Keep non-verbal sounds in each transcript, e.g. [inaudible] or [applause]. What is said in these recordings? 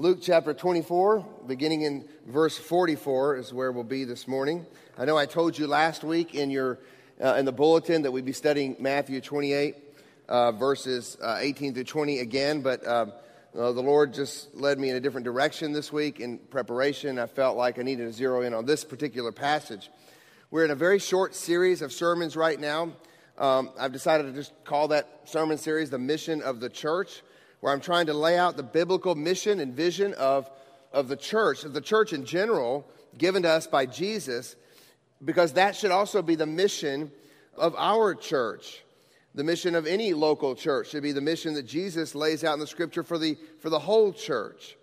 Luke chapter 24, beginning in verse 44, is where we'll be this morning. I know I told you last week in, your, uh, in the bulletin that we'd be studying Matthew 28, uh, verses uh, 18 through 20 again, but um, uh, the Lord just led me in a different direction this week in preparation. I felt like I needed to zero in on this particular passage. We're in a very short series of sermons right now. Um, I've decided to just call that sermon series The Mission of the Church where I'm trying to lay out the biblical mission and vision of, of the church, of the church in general, given to us by Jesus, because that should also be the mission of our church. The mission of any local church should be the mission that Jesus lays out in the scripture for the, for the whole church.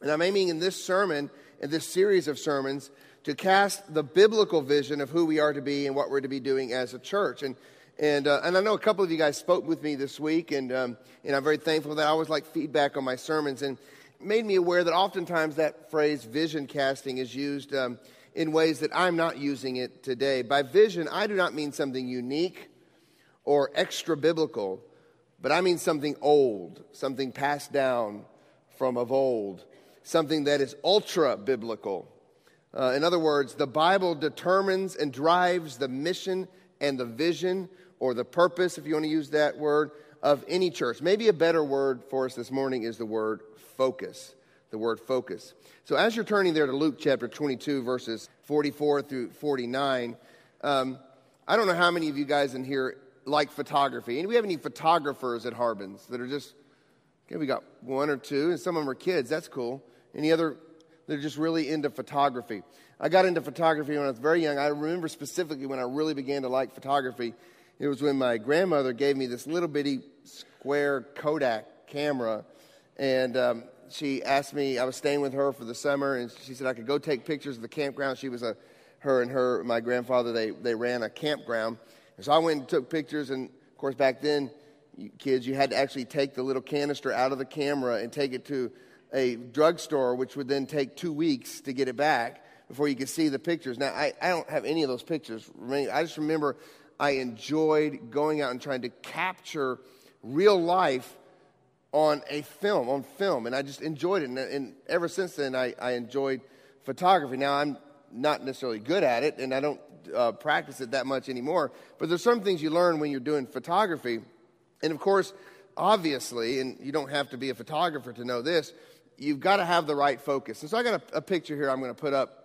And I'm aiming in this sermon, in this series of sermons, to cast the biblical vision of who we are to be and what we're to be doing as a church. And and, uh, and I know a couple of you guys spoke with me this week, and, um, and I'm very thankful that I always like feedback on my sermons and made me aware that oftentimes that phrase vision casting is used um, in ways that I'm not using it today. By vision, I do not mean something unique or extra biblical, but I mean something old, something passed down from of old, something that is ultra biblical. Uh, in other words, the Bible determines and drives the mission and the vision or the purpose, if you want to use that word, of any church. Maybe a better word for us this morning is the word focus. The word focus. So as you're turning there to Luke chapter 22, verses 44 through 49, um, I don't know how many of you guys in here like photography. And we have any photographers at Harbins that are just, okay, we got one or two, and some of them are kids. That's cool. Any other that are just really into photography? I got into photography when I was very young. I remember specifically when I really began to like photography. It was when my grandmother gave me this little bitty square Kodak camera, and um, she asked me. I was staying with her for the summer, and she said I could go take pictures of the campground. She was a, her and her, my grandfather, they they ran a campground, and so I went and took pictures. And of course, back then, you, kids, you had to actually take the little canister out of the camera and take it to a drugstore, which would then take two weeks to get it back before you could see the pictures. Now, I, I don't have any of those pictures. I just remember I enjoyed going out and trying to capture real life on a film, on film, and I just enjoyed it. And, and ever since then, I, I, enjoyed photography. Now, I'm not necessarily good at it, and I don't uh, practice it that much anymore, but there's some things you learn when you're doing photography. And of course, obviously, and you don't have to be a photographer to know this, you've got to have the right focus. And so I got a, a picture here I'm going to put up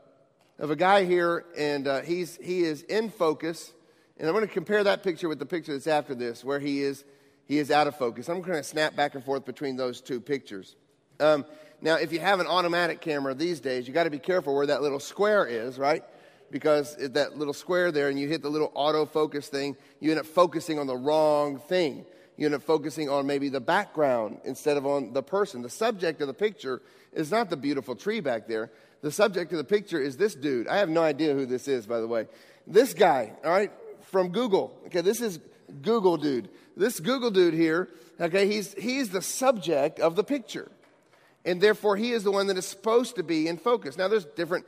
of a guy here, and uh, he's, he is in focus and I'm going to compare that picture with the picture that's after this, where he is, he is out of focus. I'm going to snap back and forth between those two pictures. Um, now, if you have an automatic camera these days, you got to be careful where that little square is, right? Because that little square there, and you hit the little autofocus thing, you end up focusing on the wrong thing. You end up focusing on maybe the background instead of on the person. The subject of the picture is not the beautiful tree back there. The subject of the picture is this dude. I have no idea who this is, by the way. This guy, all right? From Google. Okay, this is Google dude. This Google dude here, okay, he's, he's the subject of the picture. And therefore, he is the one that is supposed to be in focus. Now, there's different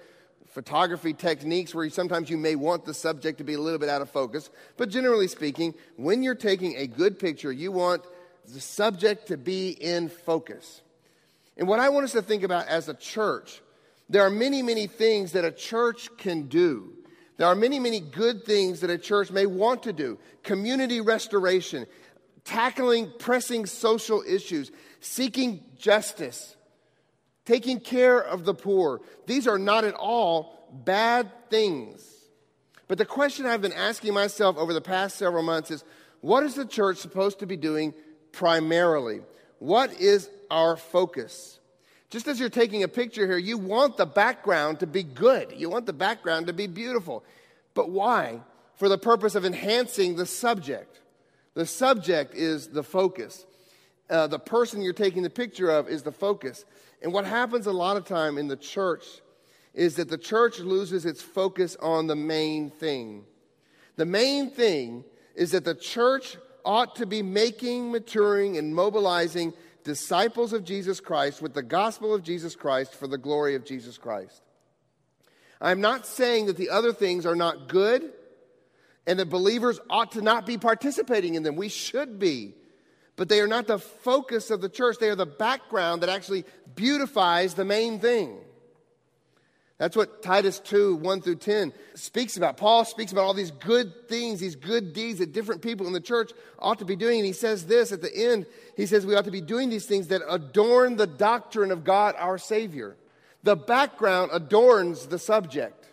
photography techniques where sometimes you may want the subject to be a little bit out of focus. But generally speaking, when you're taking a good picture, you want the subject to be in focus. And what I want us to think about as a church, there are many, many things that a church can do there are many, many good things that a church may want to do community restoration, tackling pressing social issues, seeking justice, taking care of the poor. These are not at all bad things. But the question I've been asking myself over the past several months is what is the church supposed to be doing primarily? What is our focus? Just as you're taking a picture here, you want the background to be good. You want the background to be beautiful. But why? For the purpose of enhancing the subject. The subject is the focus. Uh, the person you're taking the picture of is the focus. And what happens a lot of time in the church is that the church loses its focus on the main thing. The main thing is that the church ought to be making, maturing, and mobilizing disciples of Jesus Christ with the gospel of Jesus Christ for the glory of Jesus Christ. I'm not saying that the other things are not good and that believers ought to not be participating in them. We should be. but they are not the focus of the church. They are the background that actually beautifies the main thing. That's what Titus 2 1 through 10 speaks about. Paul speaks about all these good things, these good deeds that different people in the church ought to be doing. And he says this at the end he says, We ought to be doing these things that adorn the doctrine of God our Savior. The background adorns the subject.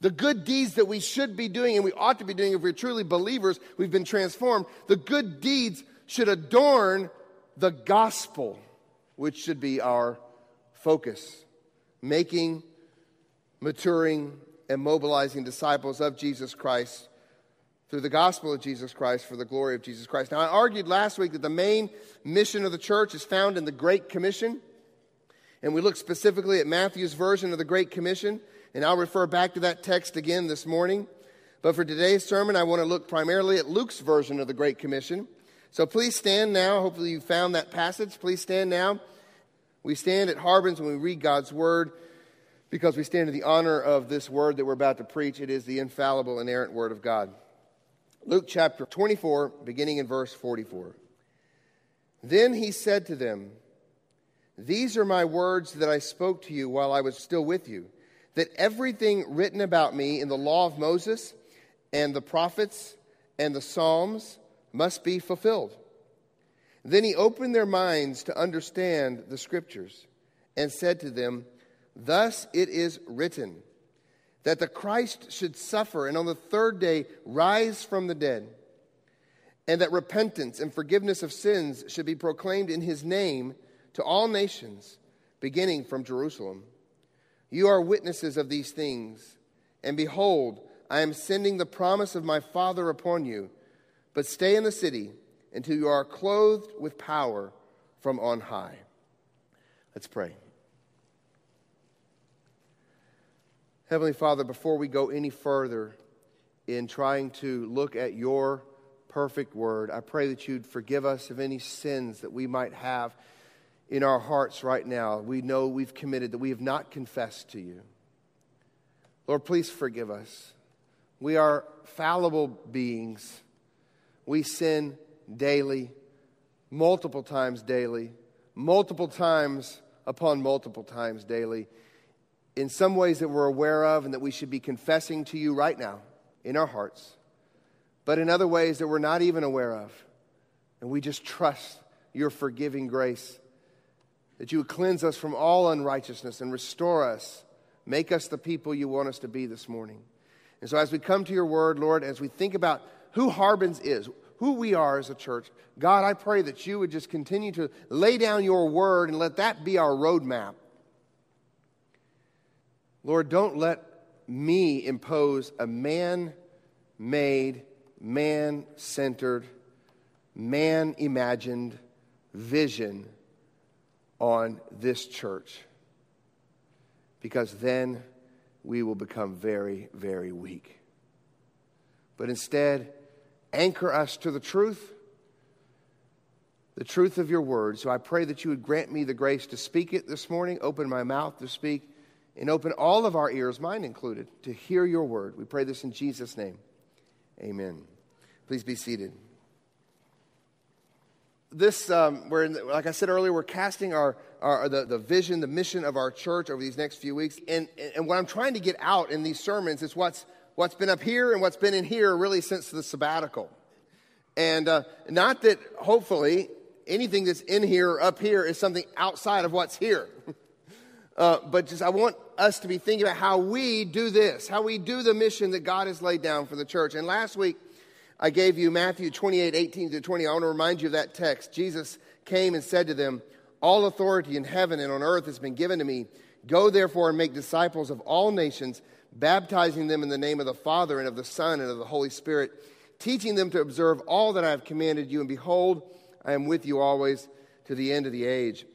The good deeds that we should be doing and we ought to be doing if we're truly believers, we've been transformed. The good deeds should adorn the gospel, which should be our focus. Making maturing, and mobilizing disciples of Jesus Christ through the gospel of Jesus Christ for the glory of Jesus Christ. Now, I argued last week that the main mission of the church is found in the Great Commission. And we look specifically at Matthew's version of the Great Commission. And I'll refer back to that text again this morning. But for today's sermon, I want to look primarily at Luke's version of the Great Commission. So please stand now. Hopefully, you found that passage. Please stand now. We stand at Harbins when we read God's word because we stand in the honor of this word that we're about to preach. It is the infallible, inerrant word of God. Luke chapter 24, beginning in verse 44. Then he said to them, These are my words that I spoke to you while I was still with you, that everything written about me in the law of Moses and the prophets and the Psalms must be fulfilled. Then he opened their minds to understand the scriptures and said to them, Thus it is written that the Christ should suffer and on the third day rise from the dead, and that repentance and forgiveness of sins should be proclaimed in his name to all nations, beginning from Jerusalem. You are witnesses of these things, and behold, I am sending the promise of my Father upon you. But stay in the city until you are clothed with power from on high. Let's pray. Heavenly Father, before we go any further in trying to look at your perfect word, I pray that you'd forgive us of any sins that we might have in our hearts right now. We know we've committed, that we have not confessed to you. Lord, please forgive us. We are fallible beings. We sin daily, multiple times daily, multiple times upon multiple times daily in some ways that we're aware of and that we should be confessing to you right now in our hearts, but in other ways that we're not even aware of. And we just trust your forgiving grace, that you would cleanse us from all unrighteousness and restore us, make us the people you want us to be this morning. And so, as we come to your word, Lord, as we think about who Harbins is, who we are as a church, God, I pray that you would just continue to lay down your word and let that be our roadmap Lord, don't let me impose a man made, man centered, man imagined vision on this church. Because then we will become very, very weak. But instead, anchor us to the truth, the truth of your word. So I pray that you would grant me the grace to speak it this morning, open my mouth to speak and open all of our ears, mine included, to hear your word. We pray this in Jesus' name. Amen. Please be seated. This, um, we're the, like I said earlier, we're casting our, our the, the vision, the mission of our church over these next few weeks. And, and what I'm trying to get out in these sermons is what's, what's been up here and what's been in here really since the sabbatical. And uh, not that hopefully anything that's in here or up here is something outside of what's here. [laughs] Uh, but just I want us to be thinking about how we do this, how we do the mission that God has laid down for the church. And last week, I gave you Matthew 28, 18 to 20. I want to remind you of that text. Jesus came and said to them, All authority in heaven and on earth has been given to me. Go therefore and make disciples of all nations, baptizing them in the name of the Father and of the Son and of the Holy Spirit, teaching them to observe all that I have commanded you. And behold, I am with you always to the end of the age.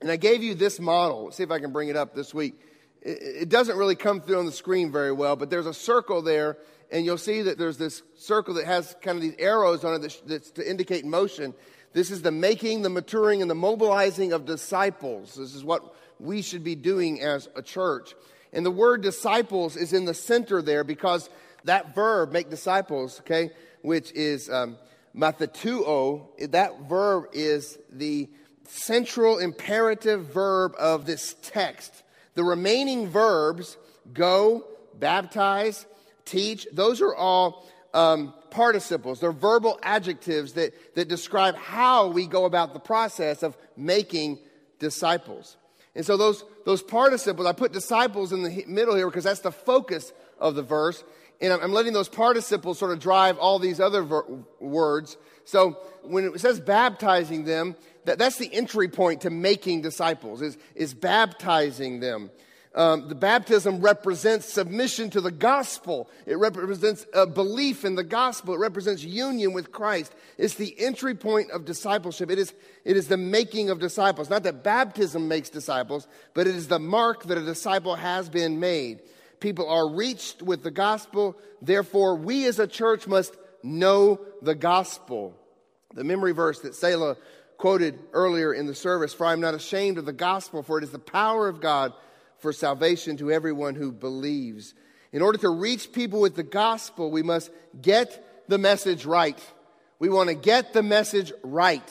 And I gave you this model. See if I can bring it up this week. It doesn't really come through on the screen very well, but there's a circle there, and you'll see that there's this circle that has kind of these arrows on it that's to indicate motion. This is the making, the maturing, and the mobilizing of disciples. This is what we should be doing as a church. And the word disciples is in the center there because that verb, make disciples, okay, which is um, Matheteuo, that verb is the central imperative verb of this text. The remaining verbs, go, baptize, teach, those are all um, participles. They're verbal adjectives that, that describe how we go about the process of making disciples. And so those, those participles, I put disciples in the middle here because that's the focus of the verse. And I'm letting those participles sort of drive all these other ver- words. So when it says baptizing them, that, that's the entry point to making disciples, is, is baptizing them. Um, the baptism represents submission to the gospel. It represents a belief in the gospel. It represents union with Christ. It's the entry point of discipleship. It is, it is the making of disciples. Not that baptism makes disciples, but it is the mark that a disciple has been made. People are reached with the gospel. Therefore, we as a church must know the gospel. The memory verse that Selah quoted earlier in the service For I am not ashamed of the gospel, for it is the power of God for salvation to everyone who believes. In order to reach people with the gospel, we must get the message right. We want to get the message right.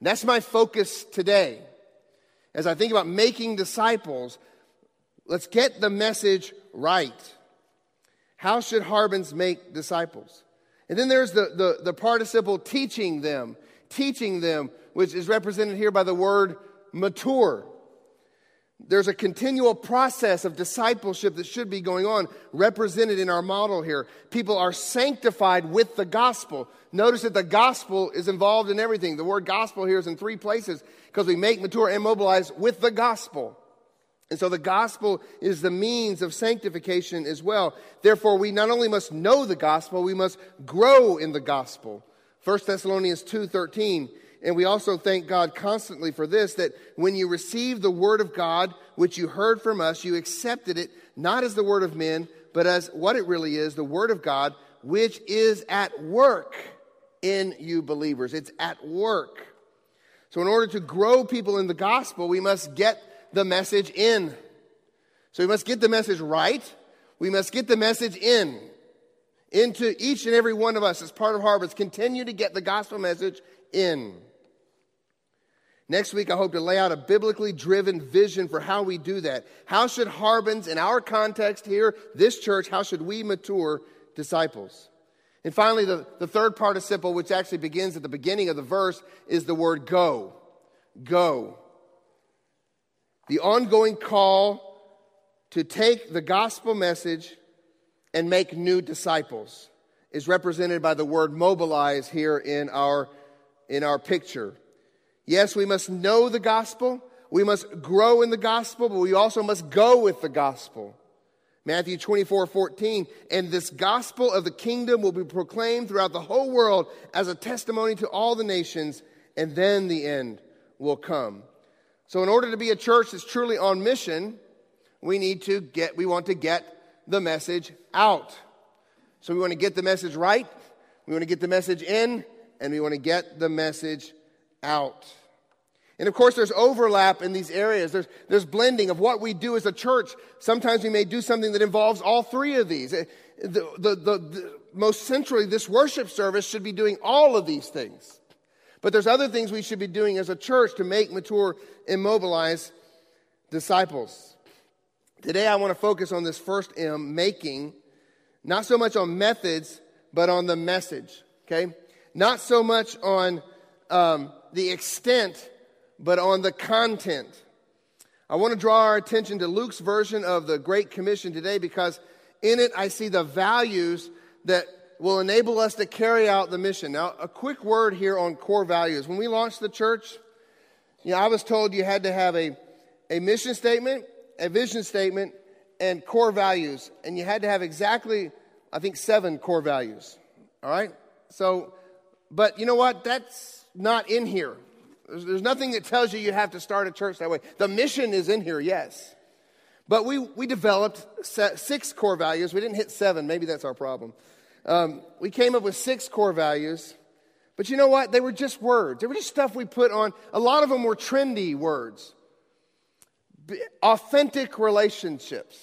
And that's my focus today. As I think about making disciples, let's get the message right. How should Harbins make disciples? And then there's the, the, the participle teaching them, teaching them, which is represented here by the word mature. There's a continual process of discipleship that should be going on, represented in our model here. People are sanctified with the gospel. Notice that the gospel is involved in everything. The word gospel here is in three places because we make, mature, and mobilize with the gospel. And so the gospel is the means of sanctification as well. Therefore, we not only must know the gospel, we must grow in the gospel. 1 Thessalonians 2:13 and we also thank God constantly for this that when you received the word of God, which you heard from us, you accepted it not as the word of men, but as what it really is the word of God, which is at work in you believers. It's at work. So, in order to grow people in the gospel, we must get the message in. So, we must get the message right. We must get the message in into each and every one of us as part of Harbins. Continue to get the gospel message in. Next week, I hope to lay out a biblically driven vision for how we do that. How should Harbins, in our context here, this church, how should we mature disciples? And finally, the, the third participle, which actually begins at the beginning of the verse, is the word go. Go. The ongoing call to take the gospel message and make new disciples is represented by the word mobilize here in our, in our picture. Yes, we must know the gospel. We must grow in the gospel, but we also must go with the gospel. Matthew 24, 14. And this gospel of the kingdom will be proclaimed throughout the whole world as a testimony to all the nations, and then the end will come. So, in order to be a church that's truly on mission, we need to get, we want to get the message out. So, we want to get the message right, we want to get the message in, and we want to get the message out. And of course, there's overlap in these areas. There's, there's blending of what we do as a church. Sometimes we may do something that involves all three of these. The, the, the, the, most centrally, this worship service should be doing all of these things. But there's other things we should be doing as a church to make, mature, and mobilize disciples. Today, I want to focus on this first M, making, not so much on methods, but on the message. Okay? Not so much on um, the extent, but on the content. I want to draw our attention to Luke's version of the Great Commission today because in it I see the values that will enable us to carry out the mission. Now, a quick word here on core values. When we launched the church, you know, I was told you had to have a, a mission statement, a vision statement, and core values. And you had to have exactly, I think, seven core values. All right? So, but you know what? That's not in here. There's, there's nothing that tells you you have to start a church that way. The mission is in here, yes. But we, we developed six core values. We didn't hit seven. Maybe that's our problem. Um, we came up with six core values. But you know what? They were just words. They were just stuff we put on. A lot of them were trendy words. Authentic relationships.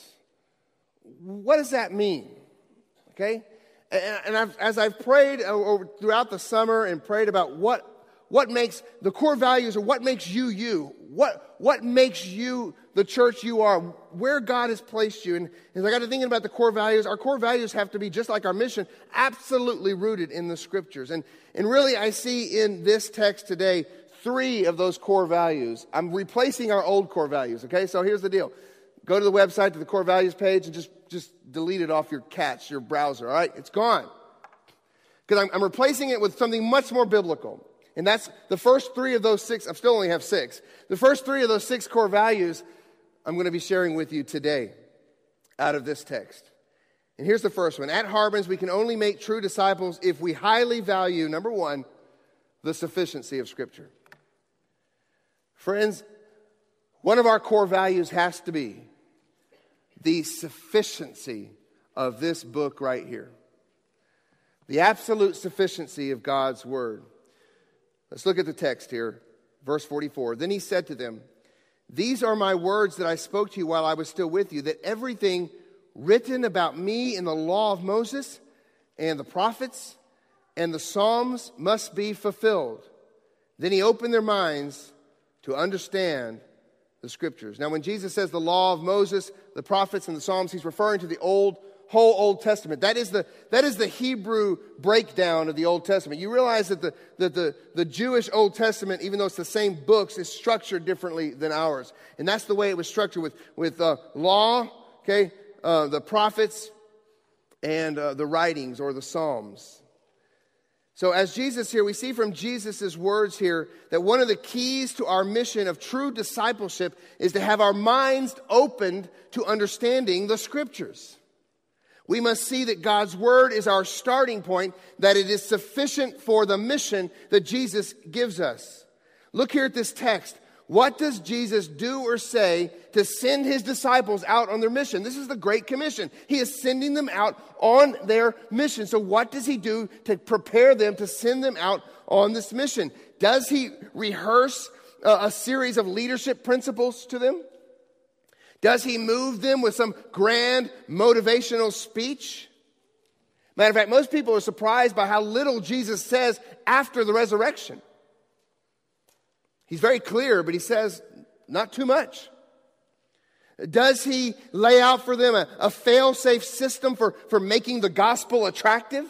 What does that mean? Okay? And I've, as I've prayed throughout the summer and prayed about what, what makes the core values or what makes you you, what, what makes you the church you are, where God has placed you. And as I got to thinking about the core values, our core values have to be just like our mission, absolutely rooted in the scriptures. And, and really, I see in this text today three of those core values. I'm replacing our old core values, okay? So here's the deal go to the website to the core values page and just, just delete it off your catch, your browser, all right? It's gone. Because I'm, I'm replacing it with something much more biblical. And that's the first three of those six, I still only have six. The first three of those six core values I'm going to be sharing with you today out of this text. And here's the first one At Harbins, we can only make true disciples if we highly value, number one, the sufficiency of Scripture. Friends, one of our core values has to be the sufficiency of this book right here. The absolute sufficiency of God's Word. Let's look at the text here, verse 44. Then he said to them, These are my words that I spoke to you while I was still with you, that everything written about me in the law of Moses and the prophets and the Psalms must be fulfilled. Then he opened their minds to understand the scriptures. Now, when Jesus says the law of Moses, the prophets, and the Psalms, he's referring to the old, whole Old Testament. That is the, that is the Hebrew breakdown of the Old Testament. You realize that the, that the, the Jewish Old Testament, even though it's the same books, is structured differently than ours. And that's the way it was structured with, with uh, law, okay, uh, the prophets, and uh, the writings or the Psalms. So, as Jesus here, we see from Jesus' words here that one of the keys to our mission of true discipleship is to have our minds opened to understanding the scriptures. We must see that God's word is our starting point, that it is sufficient for the mission that Jesus gives us. Look here at this text. What does Jesus do or say to send his disciples out on their mission? This is the Great Commission. He is sending them out on their mission. So, what does he do to prepare them to send them out on this mission? Does he rehearse a, a series of leadership principles to them? Does he move them with some grand motivational speech? Matter of fact, most people are surprised by how little Jesus says after the resurrection. He's very clear, but he says not too much. Does he lay out for them a, a fail safe system for, for making the gospel attractive?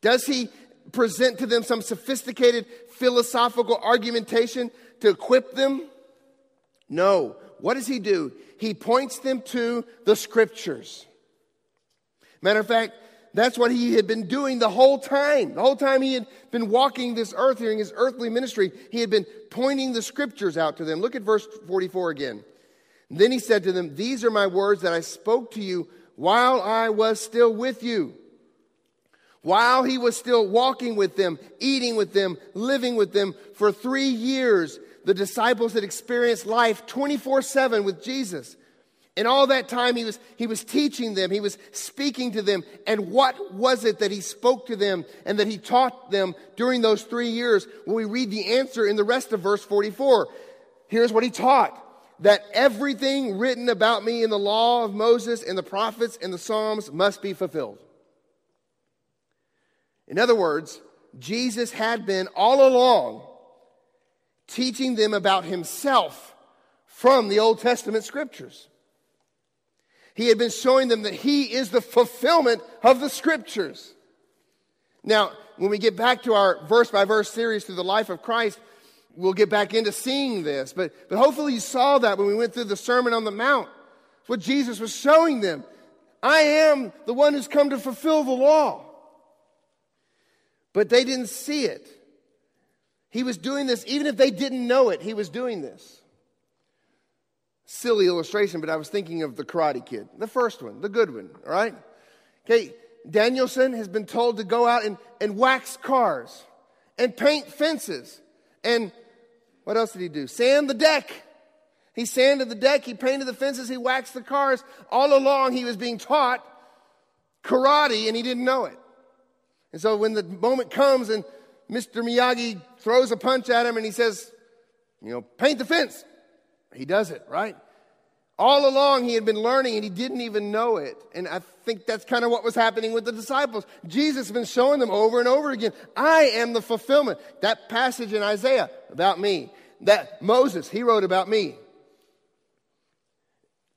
Does he present to them some sophisticated philosophical argumentation to equip them? No. What does he do? He points them to the scriptures. Matter of fact, that's what he had been doing the whole time. The whole time he had been walking this earth during his earthly ministry, he had been pointing the scriptures out to them. Look at verse 44 again. then he said to them, These are my words that I spoke to you while I was still with you. While he was still walking with them, eating with them, living with them for three years, the disciples had experienced life 24 7 with Jesus. And all that time he was, he was teaching them, he was speaking to them. And what was it that he spoke to them and that he taught them during those three years? Well, we read the answer in the rest of verse 44. Here's what he taught that everything written about me in the law of Moses and the prophets and the Psalms must be fulfilled. In other words, Jesus had been all along teaching them about himself from the Old Testament scriptures. He had been showing them that He is the fulfillment of the Scriptures. Now, when we get back to our verse by verse series through the life of Christ, we'll get back into seeing this. But, but hopefully, you saw that when we went through the Sermon on the Mount. It's what Jesus was showing them. I am the one who's come to fulfill the law. But they didn't see it. He was doing this, even if they didn't know it, he was doing this silly illustration, but I was thinking of the Karate Kid, the first one, the good one, all right? Okay, Daniel-san has been told to go out and, and wax cars and paint fences. And what else did he do? Sand the deck. He sanded the deck, he painted the fences, he waxed the cars. All along, he was being taught karate and he didn't know it. And so when the moment comes and Mr. Miyagi throws a punch at him and he says, you know, paint the fence. He does it, right? All along, he had been learning and he didn't even know it. And I think that's kind of what was happening with the disciples. Jesus has been showing them over and over again I am the fulfillment. That passage in Isaiah about me, that Moses, he wrote about me.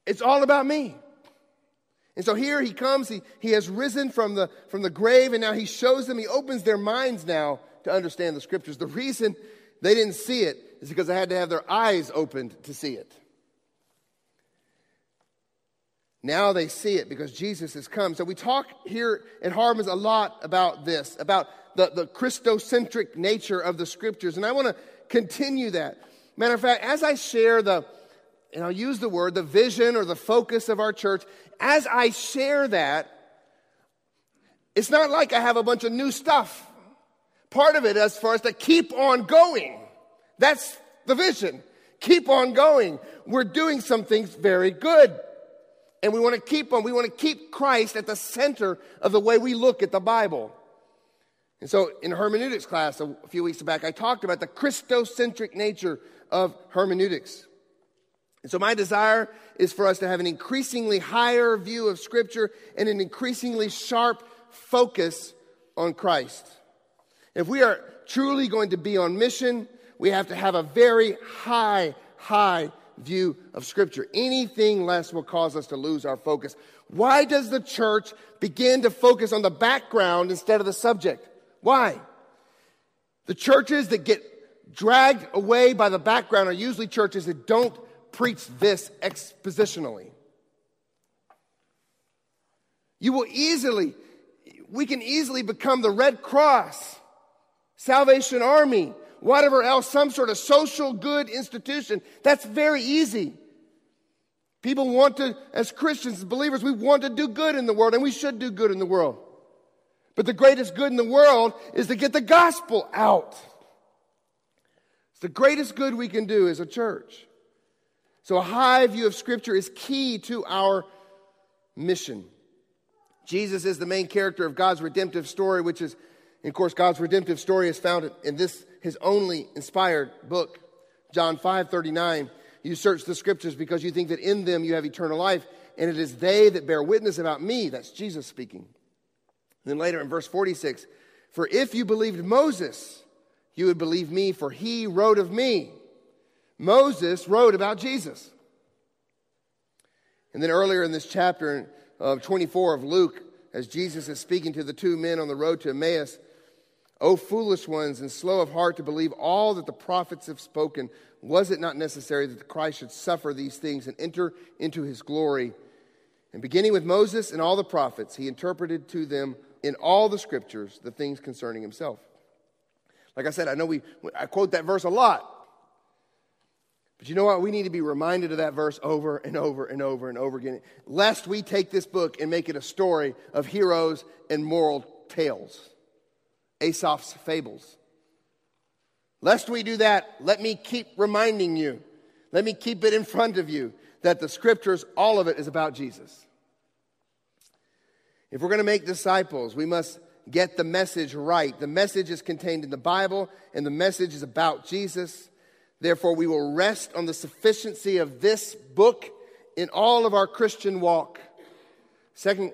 It's all about me. And so here he comes, he, he has risen from the, from the grave, and now he shows them, he opens their minds now to understand the scriptures. The reason they didn't see it is because they had to have their eyes opened to see it. Now they see it because Jesus has come. So we talk here at Harbins a lot about this, about the, the Christocentric nature of the scriptures. And I want to continue that. Matter of fact, as I share the, and I'll use the word, the vision or the focus of our church, as I share that, it's not like I have a bunch of new stuff. Part of it as far as to keep on going. That's the vision. Keep on going. We're doing some things very good. And we want to keep on, we want to keep Christ at the center of the way we look at the Bible. And so in hermeneutics class a few weeks back, I talked about the Christocentric nature of hermeneutics. And so my desire is for us to have an increasingly higher view of Scripture and an increasingly sharp focus on Christ. If we are truly going to be on mission, we have to have a very high, high view of Scripture. Anything less will cause us to lose our focus. Why does the church begin to focus on the background instead of the subject? Why? The churches that get dragged away by the background are usually churches that don't preach this expositionally. You will easily, we can easily become the Red Cross, Salvation Army, whatever else, some sort of social good institution. That's very easy. People want to, as Christians, as believers, we want to do good in the world, and we should do good in the world. But the greatest good in the world is to get the gospel out. It's the greatest good we can do as a church. So, a high view of Scripture is key to our mission. Jesus is the main character of God's redemptive story, which is, of course, God's redemptive story is found in this his only inspired book. John 5 39. You search the scriptures because you think that in them you have eternal life, and it is they that bear witness about me. That's Jesus speaking. And then later in verse 46, for if you believed Moses, you would believe me, for he wrote of me. Moses wrote about Jesus. And then earlier in this chapter of 24 of Luke, as Jesus is speaking to the two men on the road to Emmaus, O foolish ones and slow of heart to believe all that the prophets have spoken, was it not necessary that the Christ should suffer these things and enter into his glory? And beginning with Moses and all the prophets, he interpreted to them in all the scriptures the things concerning himself. Like I said, I know we I quote that verse a lot. But you know what? We need to be reminded of that verse over and over and over and over again, lest we take this book and make it a story of heroes and moral tales. Aesop's fables. Lest we do that, let me keep reminding you, let me keep it in front of you that the scriptures, all of it is about Jesus. If we're going to make disciples, we must get the message right. The message is contained in the Bible, and the message is about Jesus. Therefore, we will rest on the sufficiency of this book in all of our Christian walk. 2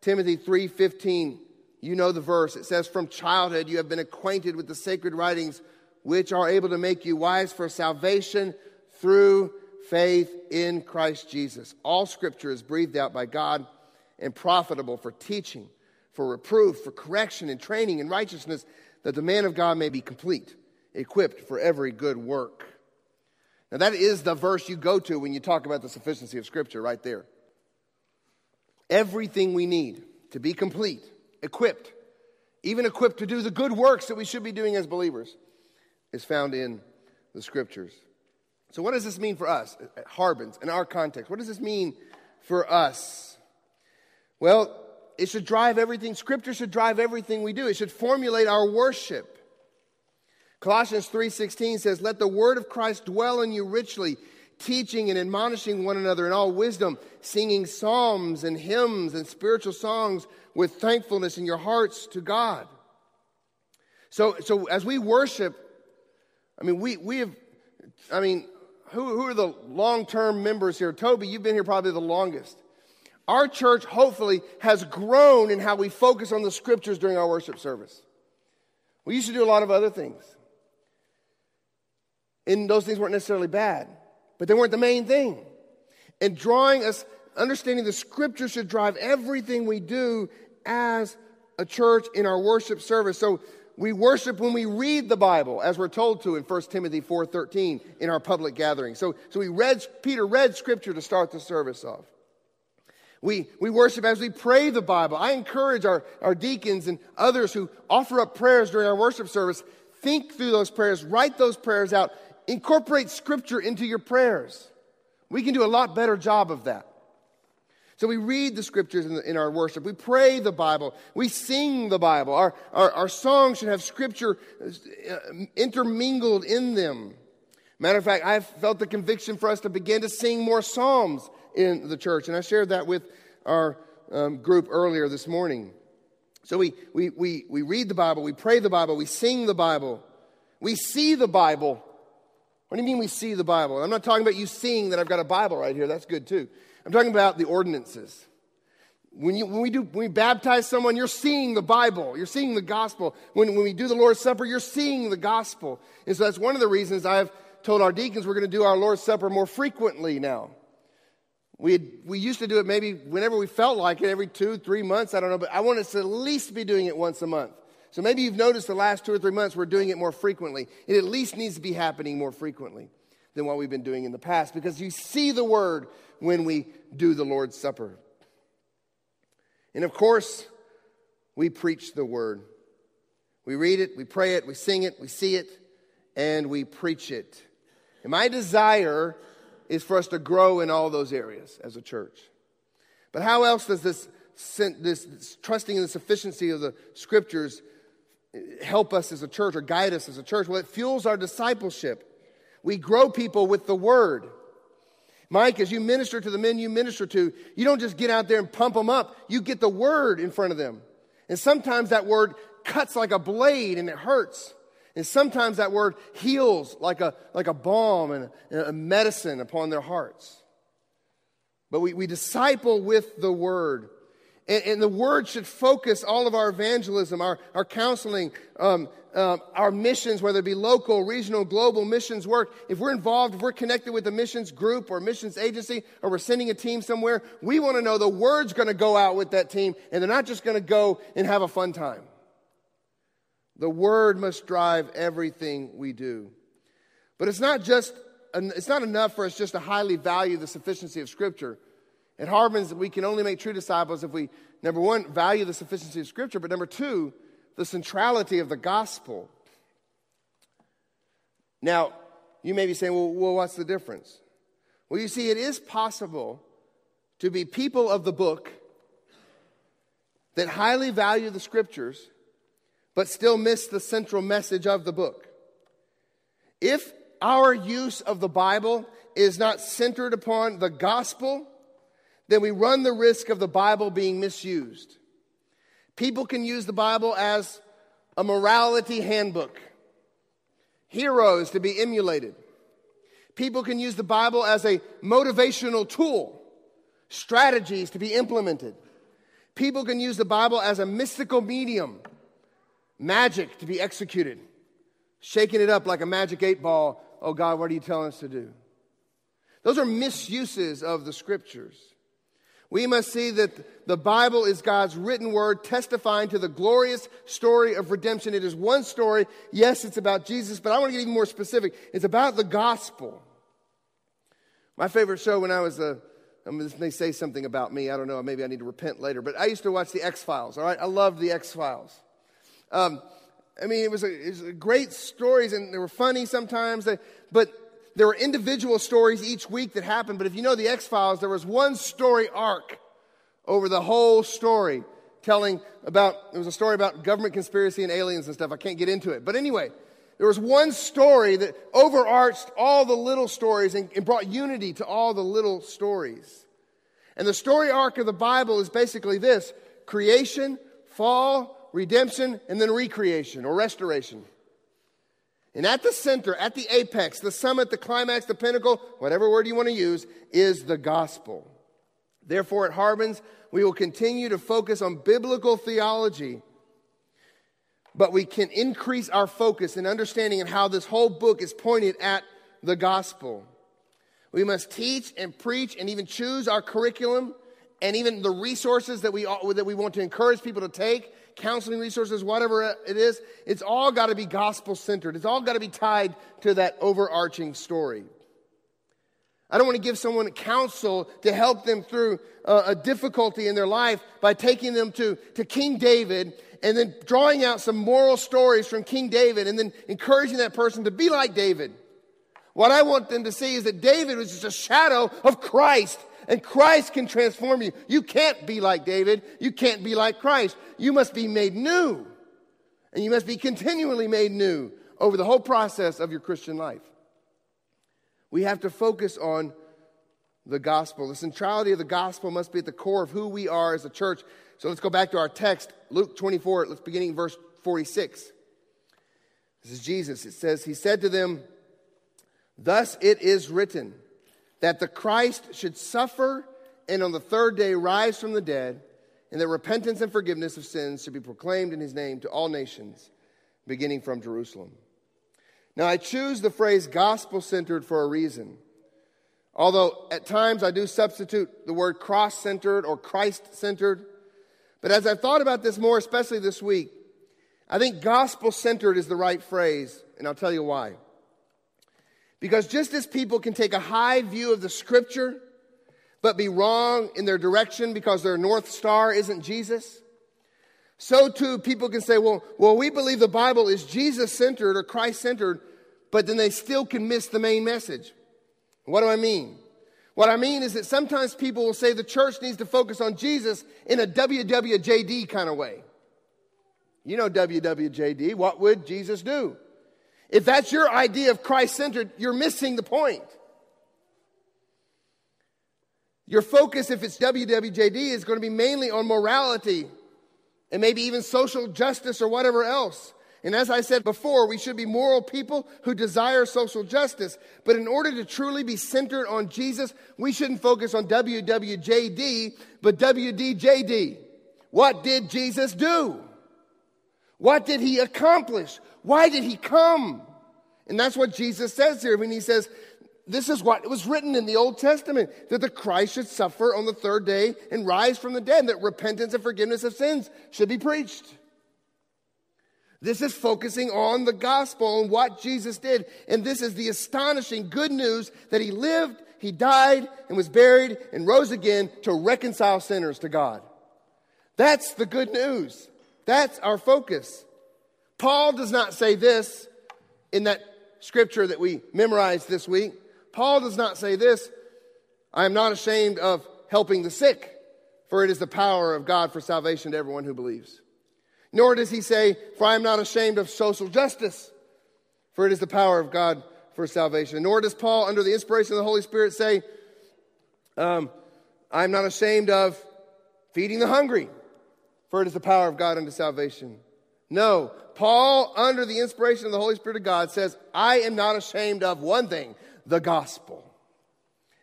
Timothy 3:15 you know the verse. It says, From childhood you have been acquainted with the sacred writings, which are able to make you wise for salvation through faith in Christ Jesus. All scripture is breathed out by God and profitable for teaching, for reproof, for correction and training in righteousness, that the man of God may be complete, equipped for every good work. Now, that is the verse you go to when you talk about the sufficiency of Scripture, right there. Everything we need to be complete equipped, even equipped to do the good works that we should be doing as believers, is found in the scriptures. So, what does this mean for us at Harbins, in our context? What does this mean for us? Well, it should drive everything, scripture should drive everything we do. It should formulate our worship. Colossians 3:16 says, "Let the word of Christ dwell in you richly, teaching and admonishing one another in all wisdom, singing psalms and hymns and spiritual songs with thankfulness in your hearts to God. So, so as we worship, I mean, we, we have, I mean, who, who are the long term members here? Toby, you've been here probably the longest. Our church, hopefully, has grown in how we focus on the scriptures during our worship service. We used to do a lot of other things. And those things weren't necessarily bad, but they weren't the main thing. And drawing us, understanding the scripture should drive everything we do as a church in our worship service. So we worship when we read the Bible, as we're told to in 1 Timothy 4.13 in our public gathering. So, so we read, Peter read scripture to start the service off. We, we worship as we pray the Bible. I encourage our, our deacons and others who offer up prayers during our worship service, think through those prayers, write those prayers out, incorporate scripture into your prayers. We can do a lot better job of that. So we read the scriptures in, the, in, our worship. We pray the Bible. We sing the Bible. Our, our, our songs should have scripture uh, intermingled in them. Matter of fact, I've felt the conviction for us to begin to sing more psalms in the church. And I shared that with our um, group earlier this morning. So we, we, we, we read the Bible, we pray the Bible, we sing the Bible, we see the Bible. What do you mean we see the Bible? I'm not talking about you seeing that I've got a Bible right here. That's good too. I'm talking about the ordinances. When, you, when, we do, when we baptize someone, you're seeing the Bible. You're seeing the gospel. When, when we do the Lord's Supper, you're seeing the gospel. And so that's one of the reasons I've told our deacons we're going to do our Lord's Supper more frequently now. We, had, we used to do it maybe whenever we felt like it, every two, three months, I don't know, but I want us to at least be doing it once a month. So maybe you've noticed the last two or three months we're doing it more frequently. It at least needs to be happening more frequently than what we've been doing in the past because you see the word when we do the Lord's Supper. And of course, we preach the word. We read it, we pray it, we sing it, we see it, and we preach it. And my desire is for us to grow in all those areas as a church. But how else does this, this, this trusting in the sufficiency of the scriptures help us as a church or guide us as a church? Well, it fuels our discipleship. We grow people with the word. Mike, as you minister to the men you minister to, you don't just get out there and pump them up. You get the word in front of them. And sometimes that word cuts like a blade and it hurts. And sometimes that word heals like a, like a balm and a, a medicine upon their hearts. But we, we disciple with the word. And, and, the word should focus all of our evangelism, our, our counseling, um, um, our missions, whether it be local, regional, global missions work. If we're involved, if we're connected with a missions group or missions agency, or we're sending a team somewhere, we want to know the word's going to go out with that team, and they're not just going to go and have a fun time. The Word must drive everything we do. But it's not just, it's not enough for us just to highly value the sufficiency of Scripture. At Harbins, we can only make true disciples if we, number one, value the sufficiency of Scripture, but number two, the centrality of the gospel. Now, you may be saying, well, well, what's the difference? Well, you see, it is possible to be people of the book that highly value the Scriptures but still miss the central message of the book. If our use of the Bible is not centered upon the gospel, then we run the risk of the Bible being misused. People can use the Bible as a morality handbook, heroes to be emulated. People can use the Bible as a motivational tool, strategies to be implemented. People can use the Bible as a mystical medium magic to be executed, shaking it up like a magic eight ball. Oh God, what are you telling us to do? Those are misuses of the scriptures. We must see that the Bible is God's written word testifying to the glorious story of redemption. It is one story. Yes, it's about Jesus, but I want to get even more specific. It's about the gospel. My favorite show when I was a I mean, this may say something about me. I don't know. Maybe I need to repent later. But I used to watch the X Files, all right? I loved the X Files. Um, I mean, it was, a, it was great stories, and they were funny sometimes. But there were individual stories each week that happened. But if you know the X Files, there was one story arc over the whole story, telling about. There was a story about government conspiracy and aliens and stuff. I can't get into it, but anyway, there was one story that overarched all the little stories and, and brought unity to all the little stories. And the story arc of the Bible is basically this: creation, fall, redemption, and then recreation or restoration. And at the center, at the apex, the summit, the climax, the pinnacle, whatever word you want to use, is the gospel. Therefore, at Harbins, we will continue to focus on biblical theology, but we can increase our focus and understanding and how this whole book is pointed at the gospel. We must teach and preach and even choose our curriculum and even the resources that we, that we want to encourage people to take counseling resources, whatever it is, it's all got to be gospel centered. It's all got to be tied to that overarching story. I don't want to give someone counsel to help them through a, a difficulty in their life by taking them to, to King David and then drawing out some moral stories from King David and then encouraging that person to be like David. What I want them to see is that David was just a shadow of Christ and Christ can transform you. You can't be like David. You can't be like Christ. You must be made new. And you must be continually made new over the whole process of your Christian life. We have to focus on the gospel. The centrality of the gospel must be at the core of who we are as a church. So let's go back to our text, Luke 24, let's beginning verse 46. This is Jesus. It says, He said to them, Thus it is written that the Christ should suffer and on the third day rise from the dead, and that repentance and forgiveness of sins should be proclaimed in his name to all nations, beginning from Jerusalem. Now, I choose the phrase gospel centered for a reason. Although at times I do substitute the word cross centered or Christ centered. But as I've thought about this more, especially this week, I think gospel centered is the right phrase, and I'll tell you why. Because just as people can take a high view of the scripture, but be wrong in their direction because their North Star isn't Jesus, so too people can say, well, well we believe the Bible is Jesus centered or Christ centered, but then they still can miss the main message. What do I mean? What I mean is that sometimes people will say the church needs to focus on Jesus in a WWJD kind of way. You know WWJD. What would Jesus do? If that's your idea of Christ centered, you're missing the point. Your focus, if it's WWJD, is going to be mainly on morality and maybe even social justice or whatever else. And as I said before, we should be moral people who desire social justice. But in order to truly be centered on Jesus, we shouldn't focus on WWJD, but WDJD. What did Jesus do? What did he accomplish? Why did he come? And that's what Jesus says here when he says, This is what was written in the Old Testament that the Christ should suffer on the third day and rise from the dead, that repentance and forgiveness of sins should be preached. This is focusing on the gospel and what Jesus did. And this is the astonishing good news that he lived, he died, and was buried and rose again to reconcile sinners to God. That's the good news. That's our focus. Paul does not say this in that scripture that we memorized this week. Paul does not say this I am not ashamed of helping the sick, for it is the power of God for salvation to everyone who believes. Nor does he say, For I am not ashamed of social justice, for it is the power of God for salvation. Nor does Paul, under the inspiration of the Holy Spirit, say, um, I am not ashamed of feeding the hungry, for it is the power of God unto salvation. No, Paul, under the inspiration of the Holy Spirit of God, says, I am not ashamed of one thing the gospel.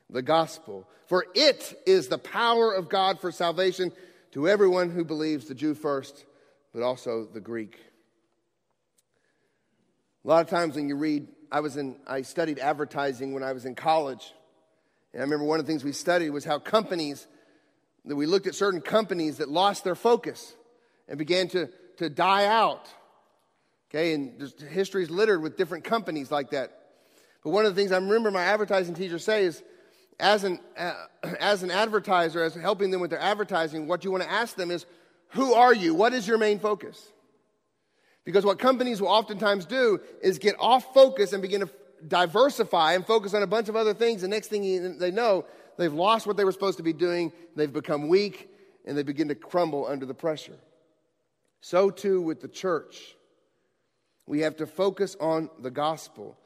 The gospel. For it is the power of God for salvation to everyone who believes, the Jew first, but also the Greek. A lot of times when you read, I was in, I studied advertising when I was in college. And I remember one of the things we studied was how companies, that we looked at certain companies that lost their focus and began to to die out. Okay, and history is littered with different companies like that. But one of the things I remember my advertising teacher say is, as an, uh, [clears throat] as an advertiser, as helping them with their advertising, what you want to ask them is, who are you? What is your main focus? Because what companies will oftentimes do is get off focus and begin to diversify and focus on a bunch of other things. The next thing they know, they've lost what they were supposed to be doing, they've become weak, and they begin to crumble under the pressure. So too with the church. We have to focus on the gospel.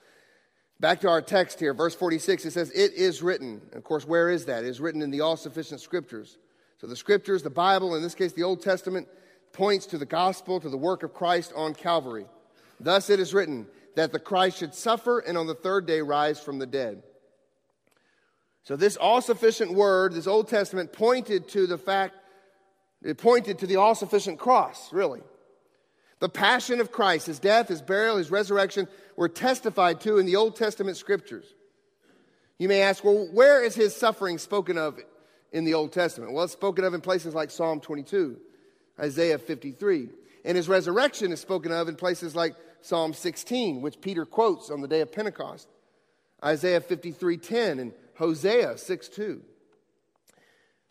Back to our text here, verse 46, it says, It is written. And of course, where is that? It is written in the all sufficient scriptures. So the scriptures, the Bible, in this case the Old Testament, points to the gospel, to the work of Christ on Calvary. Thus it is written, that the Christ should suffer and on the third day rise from the dead. So, this all sufficient word, this Old Testament, pointed to the fact, it pointed to the all sufficient cross, really. The passion of Christ, his death, his burial, his resurrection, were testified to in the Old Testament scriptures. You may ask, well, where is his suffering spoken of in the Old Testament? Well, it's spoken of in places like Psalm 22, Isaiah 53. And his resurrection is spoken of in places like Psalm 16, which Peter quotes on the day of Pentecost, Isaiah 53:10, and Hosea 6 2.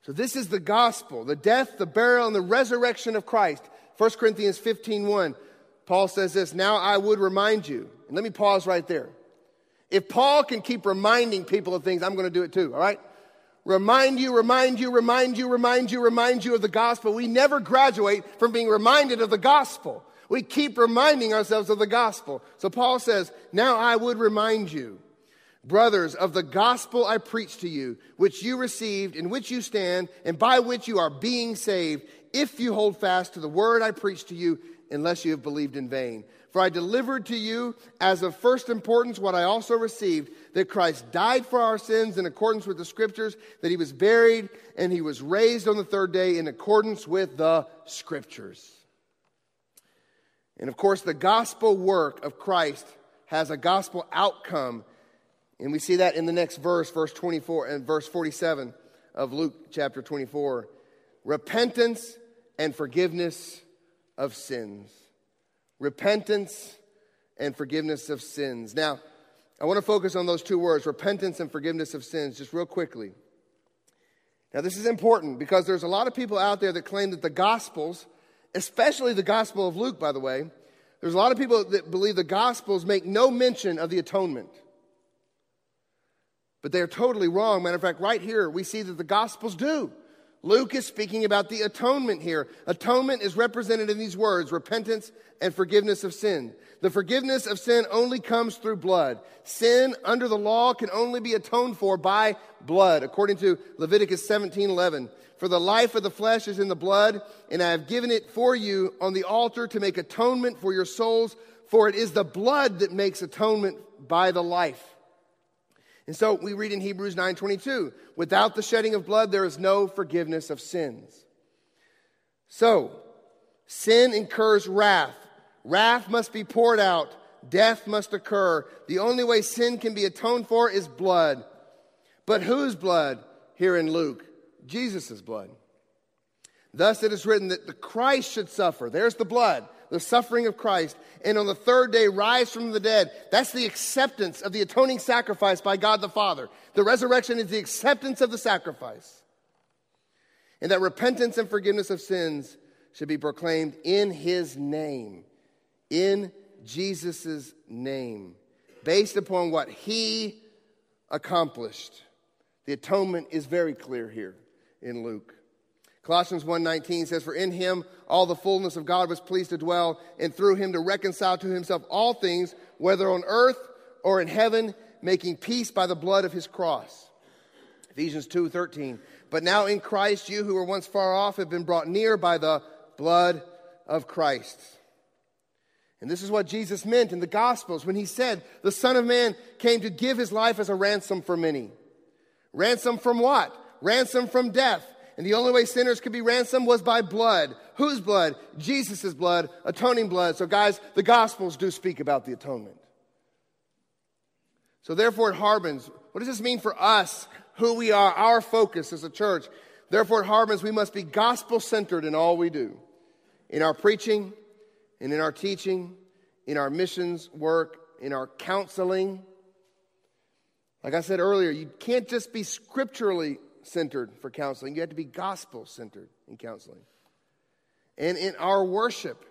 So, this is the gospel the death, the burial, and the resurrection of Christ. 1 Corinthians 15 1. Paul says this Now I would remind you. And let me pause right there. If Paul can keep reminding people of things, I'm going to do it too, all right? Remind you, remind you, remind you, remind you, remind you of the gospel. We never graduate from being reminded of the gospel. We keep reminding ourselves of the gospel. So Paul says, Now I would remind you Brothers, of the gospel I preach to you, which you received, in which you stand, and by which you are being saved, if you hold fast to the word I preached to you, unless you have believed in vain. For I delivered to you as of first importance what I also received that Christ died for our sins in accordance with the scriptures, that he was buried, and he was raised on the third day in accordance with the scriptures. And of course, the gospel work of Christ has a gospel outcome and we see that in the next verse, verse 24 and verse 47 of Luke chapter 24. Repentance and forgiveness of sins. Repentance and forgiveness of sins. Now, I want to focus on those two words, repentance and forgiveness of sins, just real quickly. Now, this is important because there's a lot of people out there that claim that the Gospels, especially the Gospel of Luke, by the way, there's a lot of people that believe the Gospels make no mention of the atonement. But they're totally wrong. Matter of fact, right here, we see that the Gospels do. Luke is speaking about the atonement here. Atonement is represented in these words repentance and forgiveness of sin. The forgiveness of sin only comes through blood. Sin under the law can only be atoned for by blood, according to Leviticus 17 11. For the life of the flesh is in the blood, and I have given it for you on the altar to make atonement for your souls, for it is the blood that makes atonement by the life. And so we read in Hebrews 9:22, without the shedding of blood there is no forgiveness of sins. So, sin incurs wrath. Wrath must be poured out. Death must occur. The only way sin can be atoned for is blood. But whose blood here in Luke? Jesus' blood. Thus it is written that the Christ should suffer. There's the blood the suffering of Christ, and on the third day rise from the dead. That's the acceptance of the atoning sacrifice by God the Father. The resurrection is the acceptance of the sacrifice. And that repentance and forgiveness of sins should be proclaimed in his name, in Jesus' name, based upon what he accomplished. The atonement is very clear here in Luke. Colossians 1:19 says for in him all the fullness of God was pleased to dwell and through him to reconcile to himself all things whether on earth or in heaven making peace by the blood of his cross. Ephesians 2:13 But now in Christ you who were once far off have been brought near by the blood of Christ. And this is what Jesus meant in the Gospels when he said, The Son of Man came to give his life as a ransom for many. Ransom from what? Ransom from death. And the only way sinners could be ransomed was by blood. Whose blood? Jesus' blood, atoning blood. So, guys, the Gospels do speak about the atonement. So, therefore, at Harbins. What does this mean for us, who we are, our focus as a church? Therefore, at Harbins we must be gospel centered in all we do in our preaching, and in our teaching, in our missions work, in our counseling. Like I said earlier, you can't just be scripturally centered for counseling. You have to be gospel centered in counseling. And in our worship,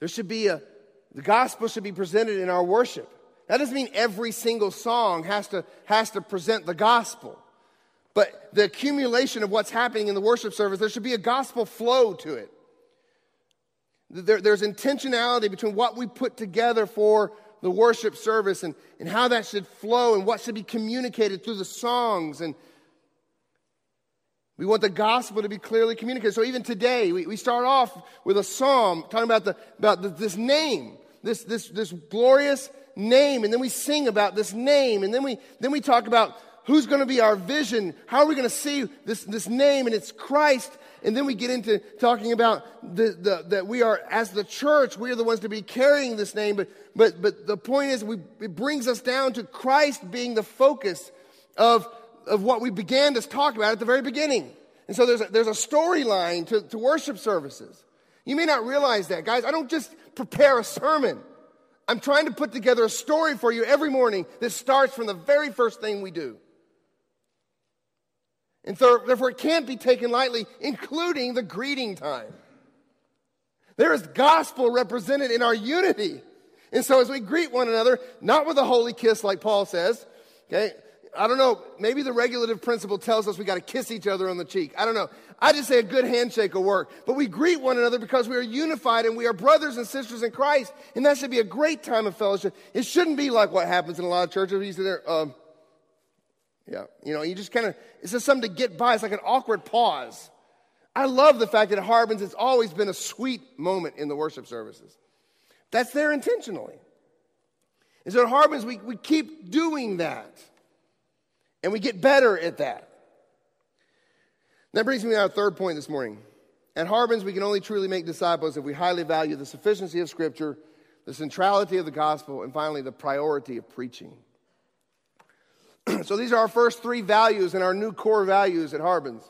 there should be a, the gospel should be presented in our worship. That doesn't mean every single song has to, has to present the gospel. But the accumulation of what's happening in the worship service, there should be a gospel flow to it. There, there's intentionality between what we put together for the worship service and, and how that should flow and what should be communicated through the songs. And we want the gospel to be clearly communicated. So even today, we, we start off with a psalm talking about, the, about the, this name, this, this, this glorious name, and then we sing about this name, and then we, then we talk about who's going to be our vision, how are we going to see this, this name, and it's Christ. And then we get into talking about the, the, that we are, as the church, we are the ones to be carrying this name. But, but, but the point is, we, it brings us down to Christ being the focus of, of what we began to talk about at the very beginning. And so there's a, there's a storyline to, to worship services. You may not realize that, guys. I don't just prepare a sermon. I'm trying to put together a story for you every morning that starts from the very first thing we do. And so, therefore, it can't be taken lightly, including the greeting time. There is gospel represented in our unity. And so, as we greet one another, not with a holy kiss like Paul says, okay, I don't know, maybe the regulative principle tells us we got to kiss each other on the cheek. I don't know. I just say a good handshake will work. But we greet one another because we are unified and we are brothers and sisters in Christ. And that should be a great time of fellowship. It shouldn't be like what happens in a lot of churches. You sit there, um, yeah, you know, you just kind of, it's just something to get by. It's like an awkward pause. I love the fact that at Harbins, it's always been a sweet moment in the worship services. That's there intentionally. And so at Harbins, we, we keep doing that. And we get better at that. That brings me to our third point this morning. At Harbins, we can only truly make disciples if we highly value the sufficiency of Scripture, the centrality of the gospel, and finally, the priority of preaching. [clears throat] so these are our first three values and our new core values at Harbins.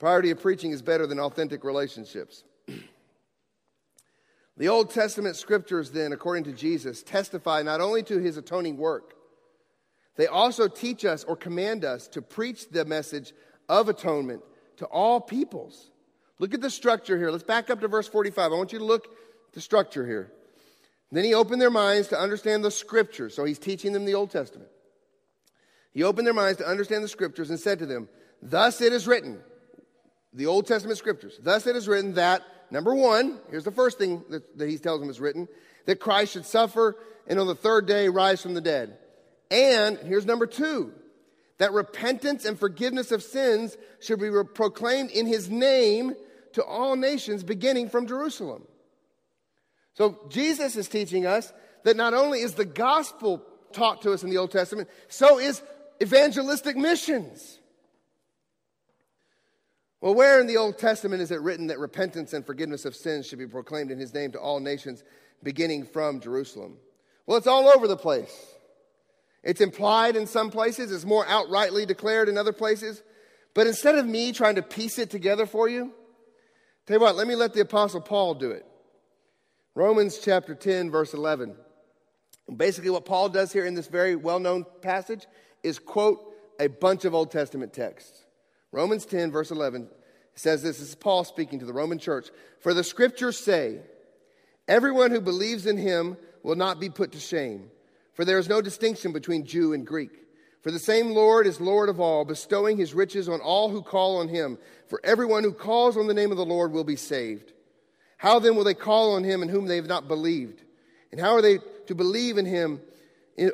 Priority of preaching is better than authentic relationships. The Old Testament scriptures, then, according to Jesus, testify not only to his atoning work, they also teach us or command us to preach the message of atonement to all peoples. Look at the structure here. Let's back up to verse 45. I want you to look at the structure here. Then he opened their minds to understand the scriptures. So he's teaching them the Old Testament. He opened their minds to understand the scriptures and said to them, Thus it is written, the Old Testament scriptures, thus it is written that, number one, here's the first thing that, that he tells them is written, that Christ should suffer and on the third day rise from the dead. And here's number two that repentance and forgiveness of sins should be proclaimed in his name to all nations, beginning from Jerusalem. So Jesus is teaching us that not only is the gospel taught to us in the Old Testament, so is evangelistic missions. Well, where in the Old Testament is it written that repentance and forgiveness of sins should be proclaimed in his name to all nations, beginning from Jerusalem? Well, it's all over the place. It's implied in some places, it's more outrightly declared in other places. But instead of me trying to piece it together for you, tell you what, let me let the Apostle Paul do it. Romans chapter 10, verse 11. Basically, what Paul does here in this very well known passage is quote a bunch of Old Testament texts. Romans 10, verse 11 says this, this is Paul speaking to the Roman church. For the scriptures say, Everyone who believes in him will not be put to shame. For there is no distinction between Jew and Greek. For the same Lord is Lord of all, bestowing his riches on all who call on him. For everyone who calls on the name of the Lord will be saved. How then will they call on him in whom they have not believed? And how are they to believe in him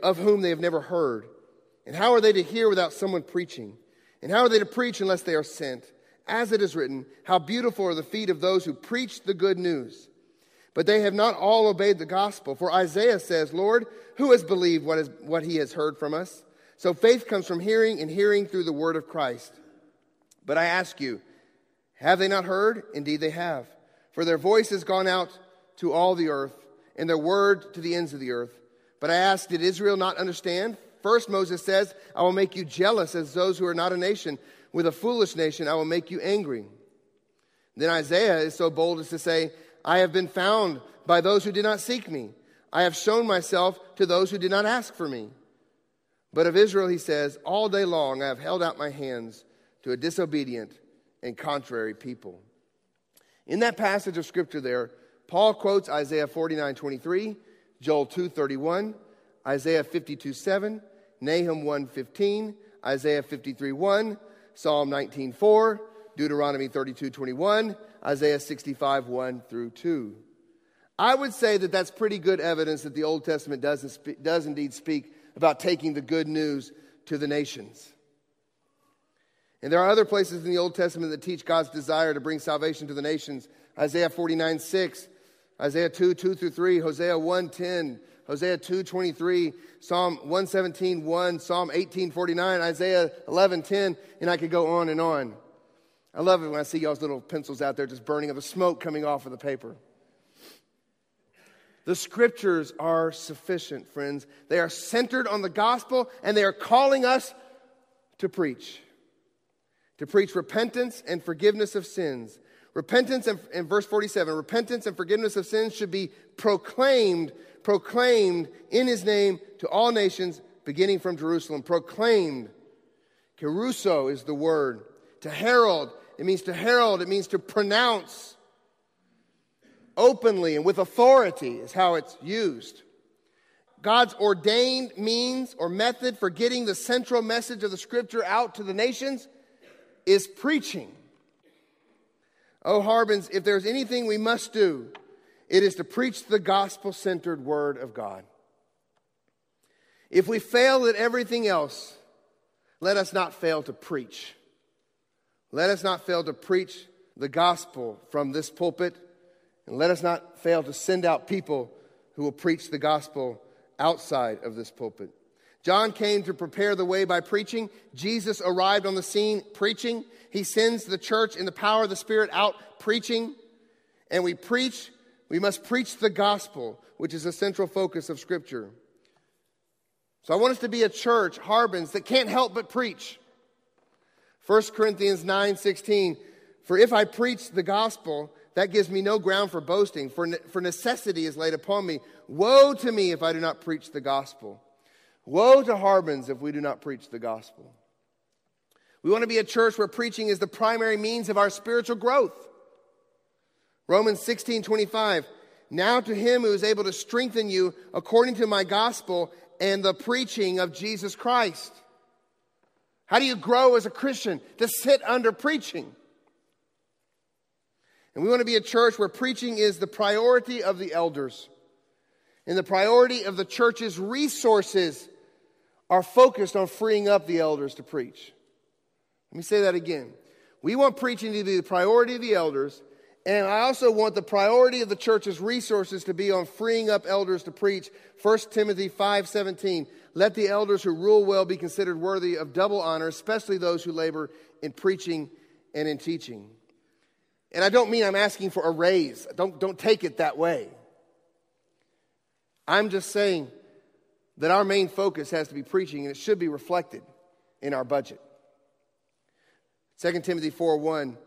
of whom they have never heard? And how are they to hear without someone preaching? And how are they to preach unless they are sent? As it is written, how beautiful are the feet of those who preach the good news. But they have not all obeyed the gospel. For Isaiah says, Lord, who has believed what, is, what he has heard from us? So faith comes from hearing, and hearing through the word of Christ. But I ask you, have they not heard? Indeed, they have. For their voice has gone out to all the earth, and their word to the ends of the earth. But I ask, did Israel not understand? First, Moses says, I will make you jealous as those who are not a nation. With a foolish nation, I will make you angry. Then Isaiah is so bold as to say, I have been found by those who did not seek me. I have shown myself to those who did not ask for me. But of Israel, he says, All day long I have held out my hands to a disobedient and contrary people. In that passage of scripture there, Paul quotes Isaiah 49 23, Joel 2 31, Isaiah 52 7, Nahum 1 15, Isaiah 53 1, Psalm 19:4, Deuteronomy 32:21, Isaiah 65, 1 through 2. I would say that that's pretty good evidence that the Old Testament does, does indeed speak about taking the good news to the nations. And there are other places in the Old Testament that teach God's desire to bring salvation to the nations. Isaiah 49, 6 Isaiah 2, 2 through 3, Hosea 1, 10, Hosea 2, 23, Psalm 117, 1, Psalm 18, 49, Isaiah 11, 10, and I could go on and on. I love it when I see y'all's little pencils out there just burning up the smoke coming off of the paper. The scriptures are sufficient, friends. They are centered on the gospel and they are calling us to preach. To preach repentance and forgiveness of sins. Repentance and, in verse 47, repentance and forgiveness of sins should be proclaimed, proclaimed in his name to all nations, beginning from Jerusalem. Proclaimed. Kerusso is the word. To herald, it means to herald, it means to pronounce openly and with authority is how it's used. God's ordained means or method for getting the central message of the scripture out to the nations is preaching. Oh, Harbins, if there's anything we must do, it is to preach the gospel centered word of God. If we fail at everything else, let us not fail to preach. Let us not fail to preach the gospel from this pulpit and let us not fail to send out people who will preach the gospel outside of this pulpit. John came to prepare the way by preaching. Jesus arrived on the scene preaching. He sends the church in the power of the Spirit out preaching. And we preach, we must preach the gospel, which is a central focus of Scripture. So I want us to be a church, Harbins, that can't help but preach. 1 Corinthians 9 16. For if I preach the gospel, that gives me no ground for boasting, for, for necessity is laid upon me. Woe to me if I do not preach the gospel. Woe to Harbins if we do not preach the gospel. We want to be a church where preaching is the primary means of our spiritual growth. Romans 16 25. Now to him who is able to strengthen you according to my gospel and the preaching of Jesus Christ. How do you grow as a Christian? To sit under preaching. And we want to be a church where preaching is the priority of the elders. And the priority of the church's resources are focused on freeing up the elders to preach. Let me say that again. We want preaching to be the priority of the elders, and I also want the priority of the church's resources to be on freeing up elders to preach. 1 Timothy 5:17. Let the elders who rule well be considered worthy of double honor, especially those who labor in preaching and in teaching. And I don't mean I'm asking for a raise. Don't, don't take it that way. I'm just saying that our main focus has to be preaching, and it should be reflected in our budget. 2 Timothy 4 1,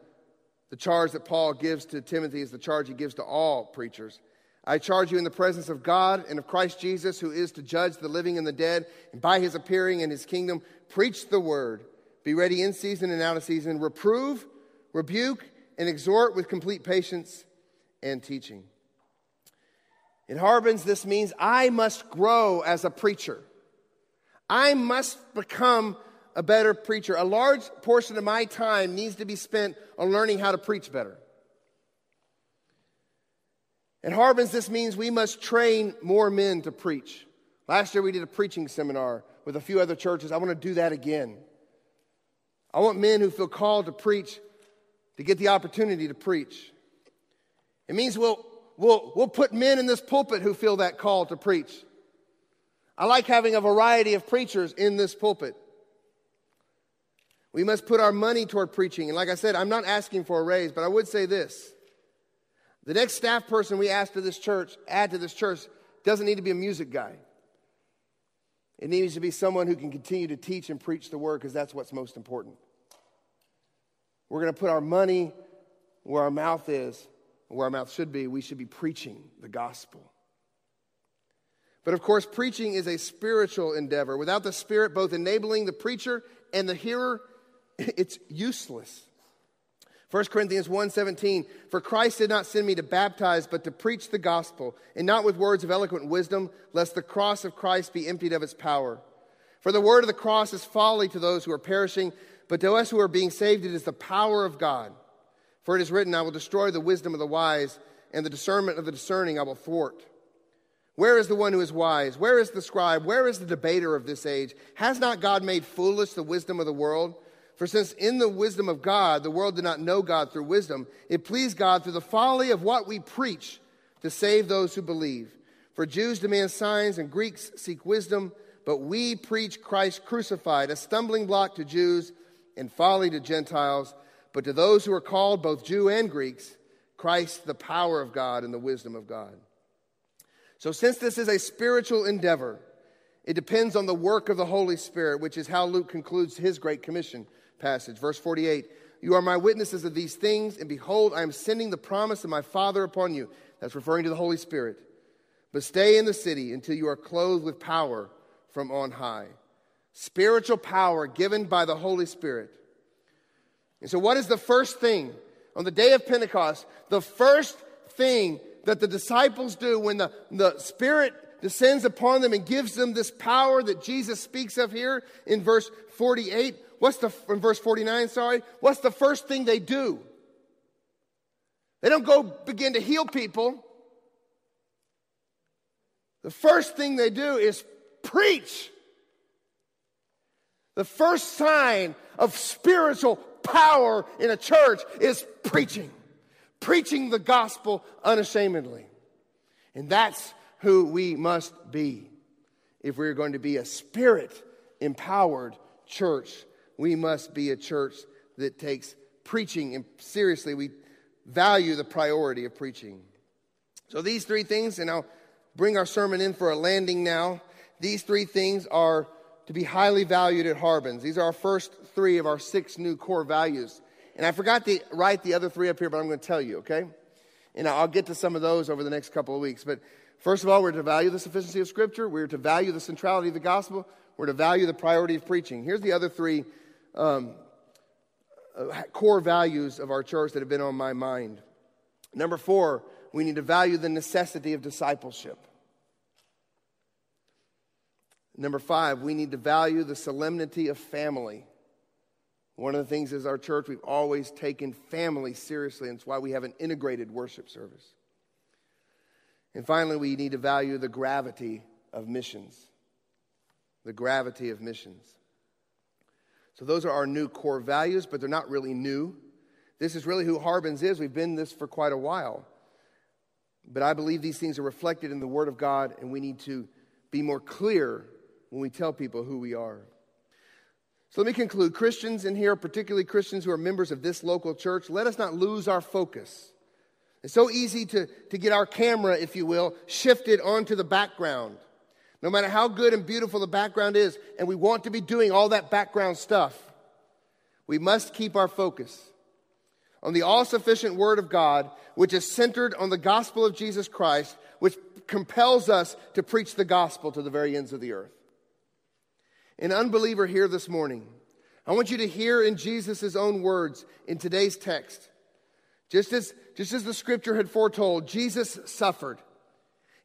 the charge that Paul gives to Timothy is the charge he gives to all preachers. I charge you in the presence of God and of Christ Jesus, who is to judge the living and the dead, and by his appearing in his kingdom, preach the word. Be ready in season and out of season. Reprove, rebuke, and exhort with complete patience and teaching. In Harbins, this means I must grow as a preacher. I must become a better preacher. A large portion of my time needs to be spent on learning how to preach better. At Harbins, this means we must train more men to preach. Last year, we did a preaching seminar with a few other churches. I want to do that again. I want men who feel called to preach to get the opportunity to preach. It means we'll, we'll, we'll put men in this pulpit who feel that call to preach. I like having a variety of preachers in this pulpit. We must put our money toward preaching. And like I said, I'm not asking for a raise, but I would say this. The next staff person we ask to this church, add to this church, doesn't need to be a music guy. It needs to be someone who can continue to teach and preach the word because that's what's most important. We're going to put our money where our mouth is, where our mouth should be. We should be preaching the gospel. But of course, preaching is a spiritual endeavor. Without the Spirit both enabling the preacher and the hearer, it's useless. 1 Corinthians 1:17 For Christ did not send me to baptize but to preach the gospel and not with words of eloquent wisdom lest the cross of Christ be emptied of its power. For the word of the cross is folly to those who are perishing but to us who are being saved, it is the power of God. For it is written, I will destroy the wisdom of the wise, and the discernment of the discerning I will thwart. Where is the one who is wise? Where is the scribe? Where is the debater of this age? Has not God made foolish the wisdom of the world? For since in the wisdom of God, the world did not know God through wisdom, it pleased God through the folly of what we preach to save those who believe. For Jews demand signs and Greeks seek wisdom, but we preach Christ crucified, a stumbling block to Jews and folly to Gentiles. But to those who are called, both Jew and Greeks, Christ, the power of God and the wisdom of God. So, since this is a spiritual endeavor, it depends on the work of the Holy Spirit, which is how Luke concludes his Great Commission passage. Verse 48 You are my witnesses of these things, and behold, I am sending the promise of my Father upon you. That's referring to the Holy Spirit. But stay in the city until you are clothed with power from on high. Spiritual power given by the Holy Spirit. And so, what is the first thing on the day of Pentecost? The first thing that the disciples do when the, the Spirit descends upon them and gives them this power that Jesus speaks of here in verse 48. What's the, in verse 49, sorry? What's the first thing they do? They don't go begin to heal people. The first thing they do is preach. The first sign of spiritual power in a church is preaching, preaching the gospel unashamedly. And that's who we must be. If we're going to be a spirit empowered church, we must be a church that takes preaching seriously. We value the priority of preaching. So, these three things, and I'll bring our sermon in for a landing now. These three things are to be highly valued at Harbins. These are our first three of our six new core values. And I forgot to write the other three up here, but I'm going to tell you, okay? And I'll get to some of those over the next couple of weeks. But first of all, we're to value the sufficiency of Scripture. We're to value the centrality of the gospel. We're to value the priority of preaching. Here's the other three um, uh, core values of our church that have been on my mind. Number four, we need to value the necessity of discipleship. Number five, we need to value the solemnity of family. One of the things is our church, we've always taken family seriously, and it's why we have an integrated worship service. And finally, we need to value the gravity of missions. The gravity of missions. So, those are our new core values, but they're not really new. This is really who Harbins is. We've been this for quite a while. But I believe these things are reflected in the Word of God, and we need to be more clear when we tell people who we are. So let me conclude. Christians in here, particularly Christians who are members of this local church, let us not lose our focus. It's so easy to, to get our camera, if you will, shifted onto the background. No matter how good and beautiful the background is, and we want to be doing all that background stuff, we must keep our focus on the all sufficient Word of God, which is centered on the gospel of Jesus Christ, which compels us to preach the gospel to the very ends of the earth. An unbeliever here this morning, I want you to hear in Jesus' own words in today's text. Just as, just as the scripture had foretold, Jesus suffered.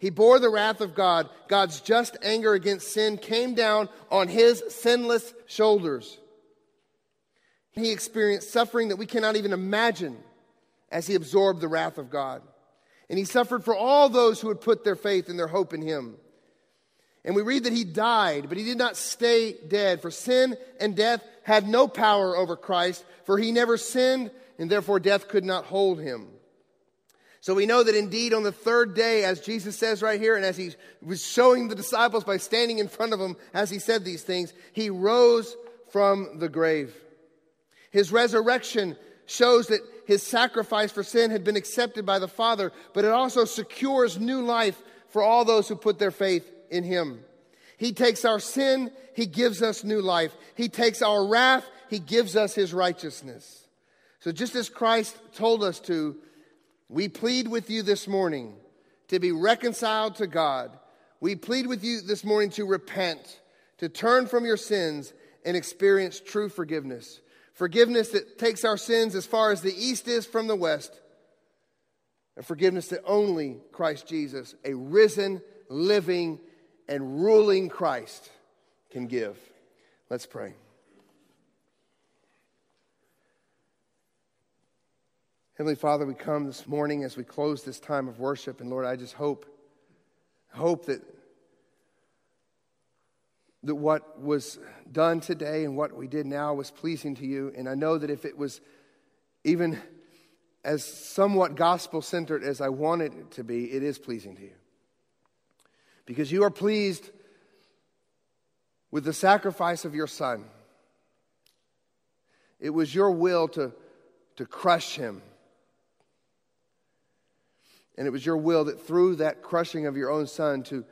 He bore the wrath of God. God's just anger against sin came down on his sinless shoulders. He experienced suffering that we cannot even imagine as he absorbed the wrath of God. And he suffered for all those who had put their faith and their hope in him. And we read that he died, but he did not stay dead, for sin and death had no power over Christ, for he never sinned, and therefore death could not hold him. So we know that indeed on the third day, as Jesus says right here, and as he was showing the disciples by standing in front of them as he said these things, he rose from the grave. His resurrection shows that his sacrifice for sin had been accepted by the Father, but it also secures new life for all those who put their faith in him. He takes our sin, he gives us new life. He takes our wrath, he gives us his righteousness. So just as Christ told us to, we plead with you this morning to be reconciled to God. We plead with you this morning to repent, to turn from your sins and experience true forgiveness. Forgiveness that takes our sins as far as the east is from the west. A forgiveness that only Christ Jesus, a risen, living, and ruling Christ, can give. Let's pray. Heavenly Father, we come this morning as we close this time of worship, and Lord, I just hope, hope that that what was done today and what we did now was pleasing to you. And I know that if it was even as somewhat gospel centered as I wanted it to be, it is pleasing to you. Because you are pleased with the sacrifice of your son. It was your will to, to crush him. And it was your will that through that crushing of your own son to,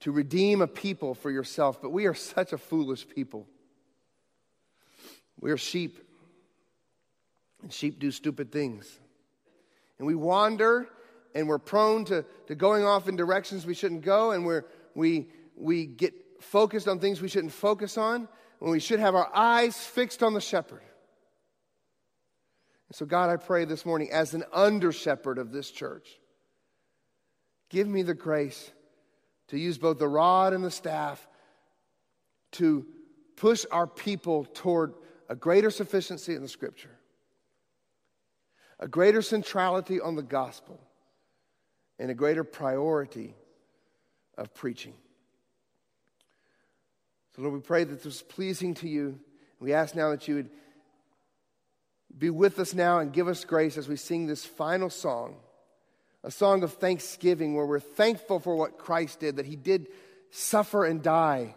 to redeem a people for yourself. But we are such a foolish people. We are sheep, and sheep do stupid things. And we wander, and we're prone to, to going off in directions we shouldn't go, and we're, we, we get focused on things we shouldn't focus on when we should have our eyes fixed on the shepherd. And so, God, I pray this morning, as an under shepherd of this church, give me the grace to use both the rod and the staff to push our people toward a greater sufficiency in the scripture, a greater centrality on the gospel, and a greater priority of preaching. So, Lord, we pray that this is pleasing to you. We ask now that you would be with us now and give us grace as we sing this final song, a song of thanksgiving where we're thankful for what Christ did, that he did suffer and die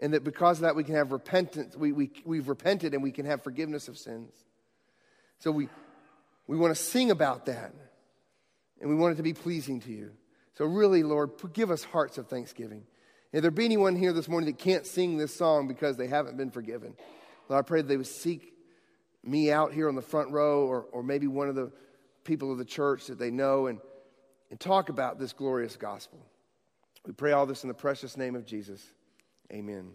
and that because of that, we can have repentance. We, we, we've repented and we can have forgiveness of sins. So we, we want to sing about that. And we want it to be pleasing to you. So, really, Lord, give us hearts of thanksgiving. If there be anyone here this morning that can't sing this song because they haven't been forgiven, Lord, I pray that they would seek me out here on the front row or, or maybe one of the people of the church that they know and, and talk about this glorious gospel. We pray all this in the precious name of Jesus. Amen.